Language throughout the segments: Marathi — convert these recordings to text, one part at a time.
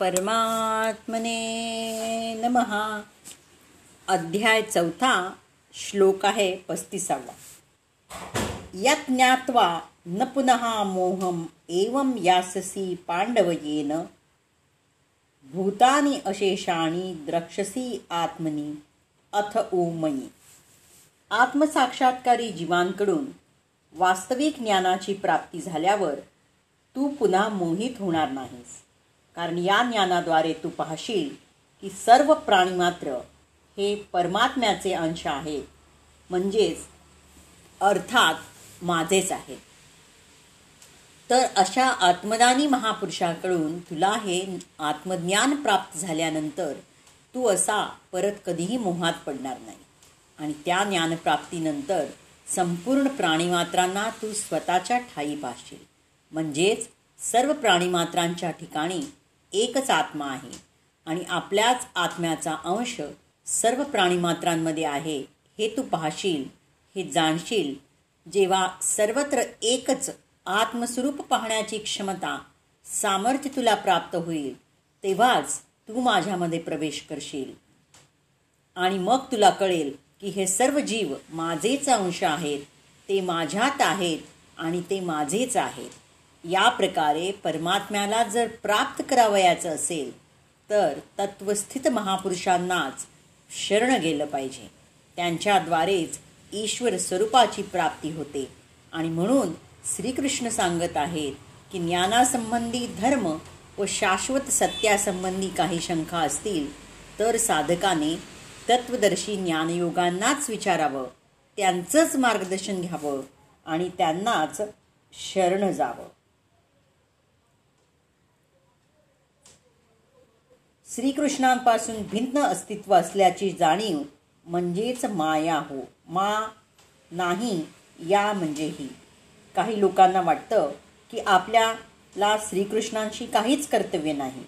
परमात्मने नमहा अध्याय चौथा श्लोक आहे पस्तीसावा. या ज्ञात्वा न पुनः मोहम एवं याससी पांडवयेन भूतानी अशेषाणी द्रक्षसी आत्मनी अथ ओमयी. आत्मसाक्षात्कारी जीवांकडून वास्तविक ज्ञानाची प्राप्ती झाल्यावर तू पुन्हा मोहित होणार नाहीस. कारण या ज्ञानाद्वारे तू पाहशील की सर्व प्राणी मात्र हे परमात्म्याचे अंश आहेत. म्हणजेच अर्थात माझेच आहेत. तर अशा आत्मदानी महापुरुषाकडून तुला हे आत्मज्ञान प्राप्त झाल्यानंतर तू असा परत कधीही मोहात पडणार नाही. आणि त्या ज्ञानप्राप्तीनंतर संपूर्ण प्राणीमात्रांना तू स्वतःच्या ठाई पाहशील. म्हणजेच सर्व प्राणीमात्रांच्या ठिकाणी एकच आत्मा आहे आणि आपल्याच आत्म्याचा अंश सर्व प्राणीमात्रांमध्ये आहे हे तू पाहशील हे जाणशील. जेव्हा सर्वत्र एकच आत्मस्वरूप पाहण्याची क्षमता सामर्थ्य तुला प्राप्त होईल तेव्हाच तू माझ्यामध्ये प्रवेश करशील. आणि मग तुला कळेल की हे सर्व जीव माझेच अंश आहेत ते माझ्यात आहेत आणि ते माझेच आहेत. या प्रकारे परमात्म्याला जर प्राप्त करावयाचं असेल तर तत्वस्थित महापुरुषांनाच शरण गेलं पाहिजे. त्यांच्याद्वारेच ईश्वर स्वरूपाची प्राप्ती होते. आणि म्हणून श्रीकृष्ण सांगत आहेत की ज्ञानासंबंधी धर्म व शाश्वत सत्यासंबंधी काही शंका असतील तर साधकाने तत्वदर्शी ज्ञानयोगांनाच विचारावं त्यांचंच मार्गदर्शन घ्यावं आणि त्यांनाच शरण जावं. श्रीकृष्णांपासून भिन्न अस्तित्व असल्याची जाणीव म्हणजेच माया हो. मा नाही या म्हणजे ही. काही लोकांना वाटतं की आपल्याला श्रीकृष्णांशी काहीच कर्तव्य नाही.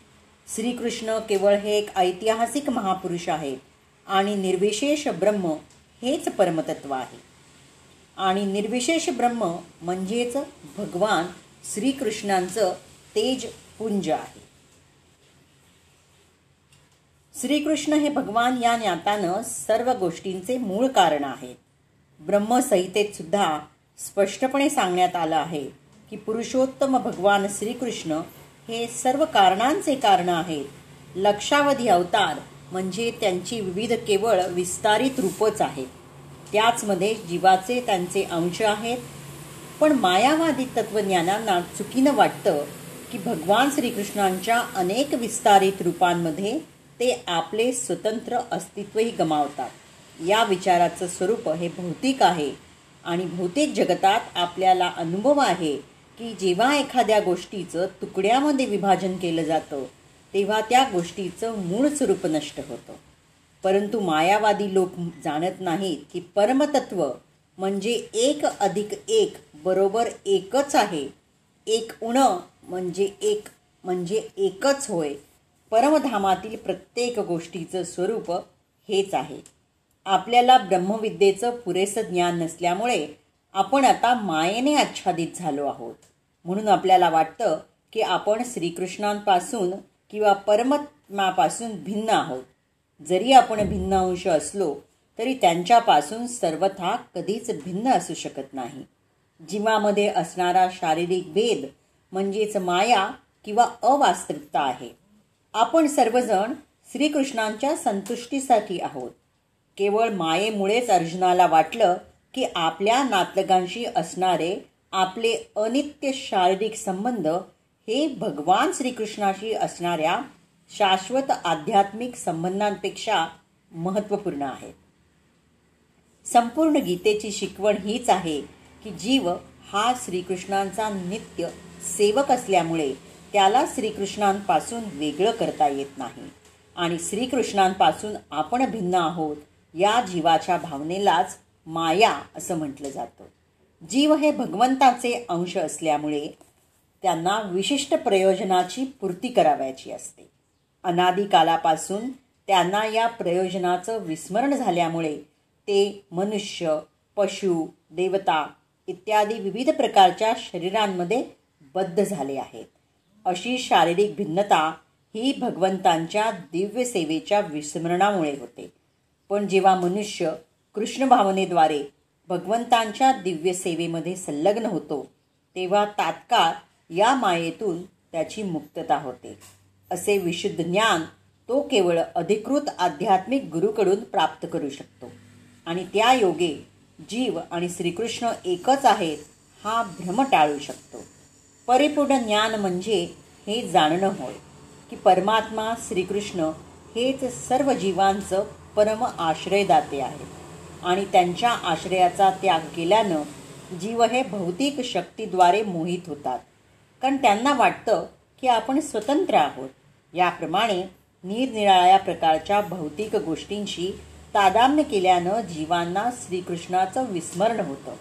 श्रीकृष्ण केवळ हे एक ऐतिहासिक महापुरुष आहेत आणि निर्विशेष ब्रह्म हेच परमतत्व आहे. आणि निर्विशेष ब्रह्म म्हणजेच भगवान श्रीकृष्णांचं तेज पुंज आहे. श्रीकृष्ण हे भगवान या ज्ञातानं सर्व गोष्टींचे मूळ कारण आहेत. ब्रह्मसंहितेत सुद्धा स्पष्टपणे सांगण्यात आलं आहे की पुरुषोत्तम भगवान श्रीकृष्ण हे सर्व कारणांचे कारण आहेत. लक्षावधी अवतार म्हणजे त्यांची विविध केवळ विस्तारित रूपच आहेत. त्याचमध्ये जीवाचे त्यांचे अंश आहेत. पण मायावादी तत्वज्ञानांना चुकीनं वाटतं की भगवान श्रीकृष्णांच्या अनेक विस्तारित रूपांमध्ये ते आपले स्वतंत्र अस्तित्वही गमावतात. या विचाराचं स्वरूप हे भौतिक आहे आणि भौतिक जगतात आपल्याला अनुभव आहे की जेव्हा एखाद्या गोष्टीचं तुकड्यामध्ये विभाजन केलं जातं तेव्हा त्या गोष्टीचं मूळ स्वरूप नष्ट होतं. परंतु मायावादी लोक जाणत नाहीत की परमतत्व म्हणजे एक अधिक एक बरोबर एकच आहे. एक उणं म्हणजे एक म्हणजे एकच होय. परमधामातील प्रत्येक गोष्टीचं स्वरूप हेच आहे. आपल्याला ब्रह्मविद्येचं पुरेसं ज्ञान नसल्यामुळे आपण आता मायेने आच्छादित झालो आहोत. म्हणून आपल्याला वाटतं की आपण श्रीकृष्णांपासून किंवा परमात्म्यापासून भिन्न आहोत. जरी आपण भिन्न अंश असलो तरी त्यांच्यापासून सर्वथा कधीच भिन्न असू शकत नाही. जीवामध्ये असणारा शारीरिक भेद म्हणजेच माया किंवा अवास्तविकता आहे. आपण सर्वजण श्रीकृष्णांच्या संतुष्टीसाठी आहोत. केवळ मायेमुळेच अर्जुनाला वाटलं की आपल्या नातलगांशी असणारे आपले अनित्य शारीरिक संबंध हे भगवान श्रीकृष्णाशी असणाऱ्या शाश्वत आध्यात्मिक संबंधांपेक्षा महत्त्वपूर्ण आहेत. संपूर्ण गीतेची शिकवण हीच आहे की जीव हा श्रीकृष्णांचा नित्य सेवक असल्यामुळे त्याला श्रीकृष्णांपासून वेगळं करता येत नाही. आणि श्रीकृष्णांपासून आपण भिन्न आहोत या जीवाच्या भावनेलाच माया असं म्हटलं जातं. जीव हे भगवंताचे अंश असल्यामुळे त्यांना विशिष्ट प्रयोजनाची पूर्ती करावयाची असते. अनादिकालापासून त्यांना या प्रयोजनाचं विस्मरण झाल्यामुळे ते मनुष्य पशु देवता इत्यादी विविध प्रकारच्या शरीरांमध्ये बद्ध झाले आहेत. अशी शारीरिक भिन्नता ही भगवंतांच्या दिव्य सेवेच्या विस्मरणामुळे होते. पण जेव्हा मनुष्य कृष्ण भावनेद्वारे भगवंतांच्या दिव्य सेवेमध्ये संलग्न होतो तेव्हा तात्काळ या मायेतून त्याची मुक्तता होते. असे विशुद्ध ज्ञान तो केवळ अधिकृत आध्यात्मिक गुरुकडून प्राप्त करू शकतो. आणि त्या योगे जीव आणि श्रीकृष्ण एकच आहेत हा भ्रम टाळू शकतो. परिपूर्ण ज्ञान म्हणजे हे जाणणं होय की परमात्मा श्रीकृष्ण हेच सर्व जीवांचं परम आश्रयदाते आहेत. आणि त्यांच्या आश्रयाचा त्याग केल्यानं जीव हे भौतिक शक्तीद्वारे मोहित होतात. कारण त्यांना वाटतं की आपण स्वतंत्र आहोत. याप्रमाणे निरनिराळ्या प्रकारच्या भौतिक गोष्टींशी तादाम्य केल्यानं जीवांना श्रीकृष्णाचं विस्मरण होतं.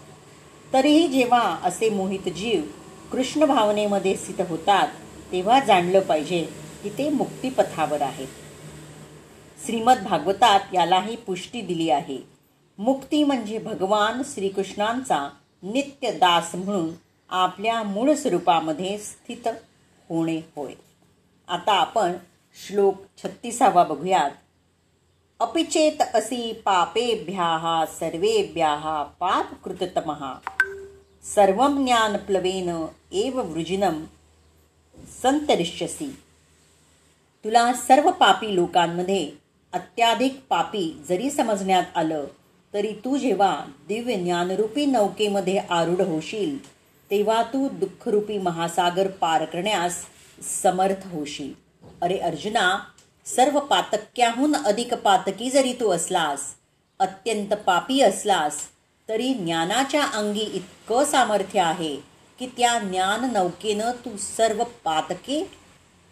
तरीही जेव्हा असे मोहित जीव कृष्ण भावनेमध्ये स्थित होतात तेव्हा जाणलं पाहिजे की ते मुक्तिपथावर आहेत. श्रीमद भागवतात यालाही पुष्टी दिली आहे. मुक्ती म्हणजे भगवान श्रीकृष्णांचा नित्य दास म्हणून आपल्या मूळ स्वरूपामध्ये स्थित होणे होय. आता आपण श्लोक छत्तीसावा बघूयात. अपिचेत असी पापेभ्याः सर्वेभ्याः पापकृततमः। सर्वं ज्ञानप्लवेन एव वृजिनं संतरिष्यसी तुला सर्व पापी लोकांमध्ये अत्याधिक पापी जरी समजण्यात आलं तरी तू जेव्हा दिव्य ज्ञानरूपी नौकेमध्ये आरूढ होशील तेव्हा तू दुःखरूपी महासागर पार करण्यास समर्थ होशील. अरे अर्जुना सर्व पातक्याहून अधिक पातकी जरी तू असलास अत्यंत पापी असलास तरी ज्ञानाच्या अंगी इतकं सामर्थ्य आहे की त्या ज्ञान नौकेनं तू सर्व पातके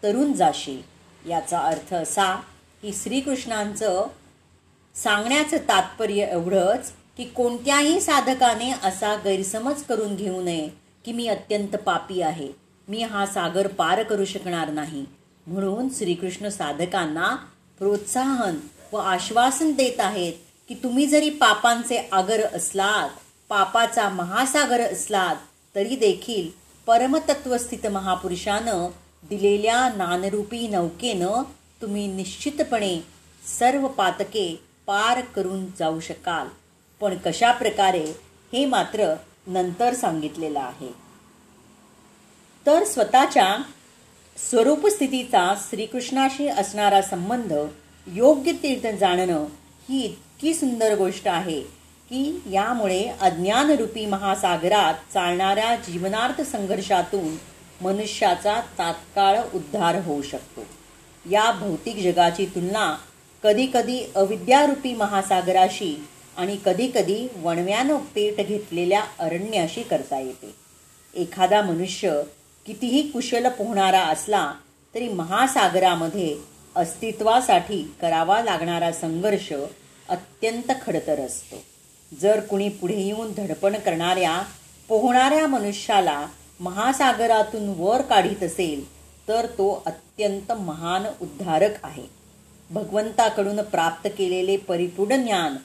तरुण जाशील. याचा अर्थ असा की श्रीकृष्णांचं सांगण्याचं तात्पर्य एवढंच की कोणत्याही साधकाने असा गैरसमज करून घेऊ नये की मी अत्यंत पापी आहे. मी हा सागर पार करू शकणार नाही. म्हणून श्रीकृष्ण साधकांना प्रोत्साहन व आश्वासन देत आहेत की तुम्ही जरी पापांचे आगर असलात पापाचा महासागर असलात तरी देखील परमतत्वस्थित महापुरुषानं दिलेल्या नानरूपी नौकेनं तुम्ही निश्चितपणे सर्व पातके पार करून जाऊ शकाल. पण कशा प्रकारे हे मात्र नंतर सांगितलेलं आहे. तर स्वतःच्या स्वरूप स्थितीचा श्रीकृष्णाशी असणारा संबंध योग्य तीर्थ जाणणं ही इतकी सुंदर गोष्ट आहे की यामुळे अज्ञानरूपी महासागरात चालणाऱ्या जीवनार्थ संघर्षातून मनुष्याचा तात्काळ उद्धार होऊ शकतो. या भौतिक जगाची तुलना कधीकधी अविद्यारूपी महासागराशी आणि कधीकधी वणव्यानं पेट घेतलेल्या अरण्याशी करता येते. एखादा मनुष्य कितीही कुशल पोहणारा असला तरी महासागरामध्ये अस्तित्वासाठी करावा लागणारा संघर्ष अत्यंत खडतर असतो. जर कुणी पुढे येऊन धडपण करणाऱ्या पोहणाऱ्या मनुष्याला महासागरातून वर काढीत असेल तर तो अत्यंत महान उद्धारक आहे. भगवंताकडून प्राप्त केलेले परिपूर्ण ज्ञान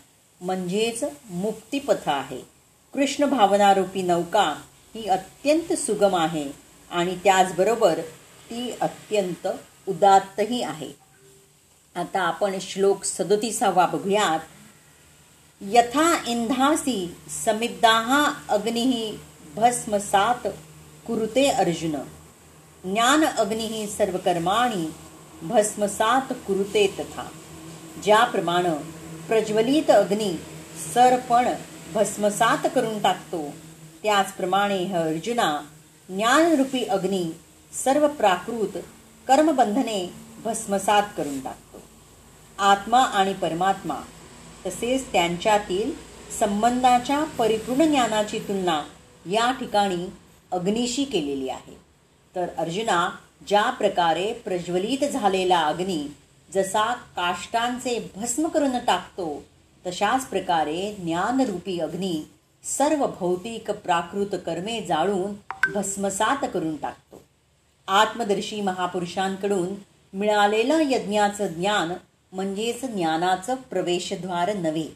म्हणजेच मुक्तिपथ आहे. कृष्ण भावनारूपी नौका ही अत्यंत सुगम आहे आणि त्याचबरोबर ती अत्यंत उदात्तही आहे. आता आपण श्लोक सदतीसावा बघूयात. यथा इंधासी समिद्दाहा अग्निही भस्मसात कुरुते अर्जुन. ज्ञान अग्निही सर्व कर्माणी भस्मसात कुरुते तथा. ज्याप्रमाणे प्रज्वलित अग्नी सरपण भस्मसात करून टाकतो त्याचप्रमाणे ह अर्जुना ज्ञानरूपी अग्नी सर्व प्राकृत कर्मबंधने भस्मसात करून टाकतो. आत्मा आणि परमात्मा तसेच त्यांच्यातील संबंधाच्या परिपूर्ण ज्ञानाची तुलना या ठिकाणी अग्नीशी केलेली आहे. तर अर्जुना ज्या प्रकारे प्रज्वलित झालेला अग्नी जसा काष्टांचे भस्म करून टाकतो तशाच प्रकारे ज्ञानरूपी अग्नी सर्व भौतिक प्राकृत कर्मे जाळून भस्मसात करून टाकतो. आत्मदर्शी महापुरुषांकडून मिळालेलं यज्ञाचं ज्ञान म्हणजेच ज्ञानाचं प्रवेशद्वार नव्हे.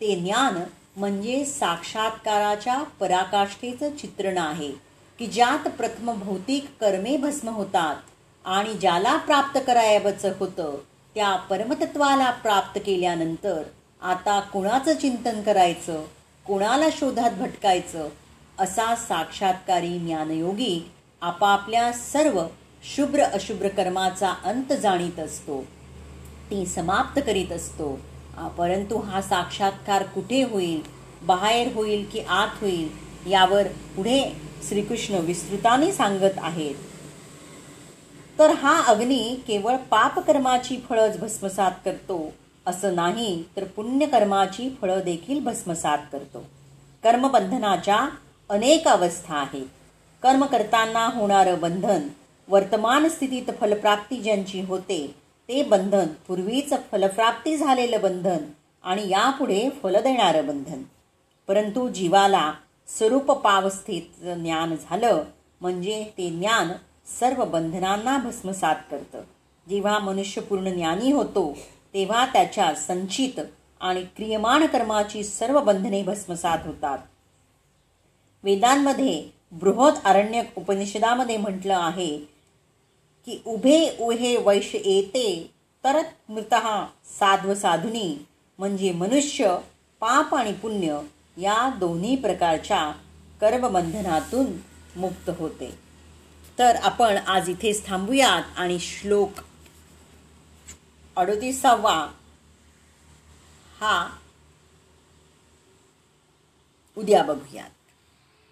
ते ज्ञान म्हणजे साक्षात्काराच्या पराकाष्ठेचं चित्रण आहे की ज्यात प्रथम भौतिक कर्मे भस्म होतात आणि ज्याला प्राप्त करायचं होतं त्या परमतत्वाला प्राप्त केल्यानंतर आता कुणाचं चिंतन करायचं कुणाला शोधात भटकायचं असा साक्षात्कारी ज्ञानयोगी आपापल्या सर्व शुभ्र अशुभ्र कर्माचा अंत जाणीत असतो. ती समाप्त करीत असतो. परंतु हा साक्षात्कार कुठे होईल? बाहेर होईल की आत होईल? यावर पुढे श्रीकृष्ण विस्तृताने सांगत आहेत. तर हा अग्नी केवळ पापकर्माची फळं भस्मसात करतो. असं नाही तर पुण्यकर्माची फळं देखील भस्मसात करतो. कर्मबंधनाच्या अनेक अवस्था आहेत. कर्म करताना होणारं बंधन वर्तमान स्थितीत फलप्राप्ती ज्यांची होते ते बंधन पूर्वीच फलप्राप्ती झालेलं बंधन आणि यापुढे फल देणारं बंधन. परंतु जीवाला स्वरूप पावस्थित ज्ञान झालं म्हणजे ते ज्ञान सर्व बंधनांना भस्मसात करतं. जेव्हा मनुष्य पूर्ण ज्ञानी होतो तेव्हा त्याच्या संचित आणि क्रियमाण कर्माची सर्व बंधने भस्मसात होतात. वेदांमध्ये बृहद आरण्यक उपनिषदामध्ये म्हटलं आहे की उभे उहे वैश्य येते तर मृत साध्व साधुनी म्हणजे मनुष्य पाप आणि पुण्य या दोन्ही प्रकारच्या कर्मबंधनातून मुक्त होते. तर आपण आज इथेच थांबूयात आणि श्लोक अडोतीसावा हा उद्या बघूयात.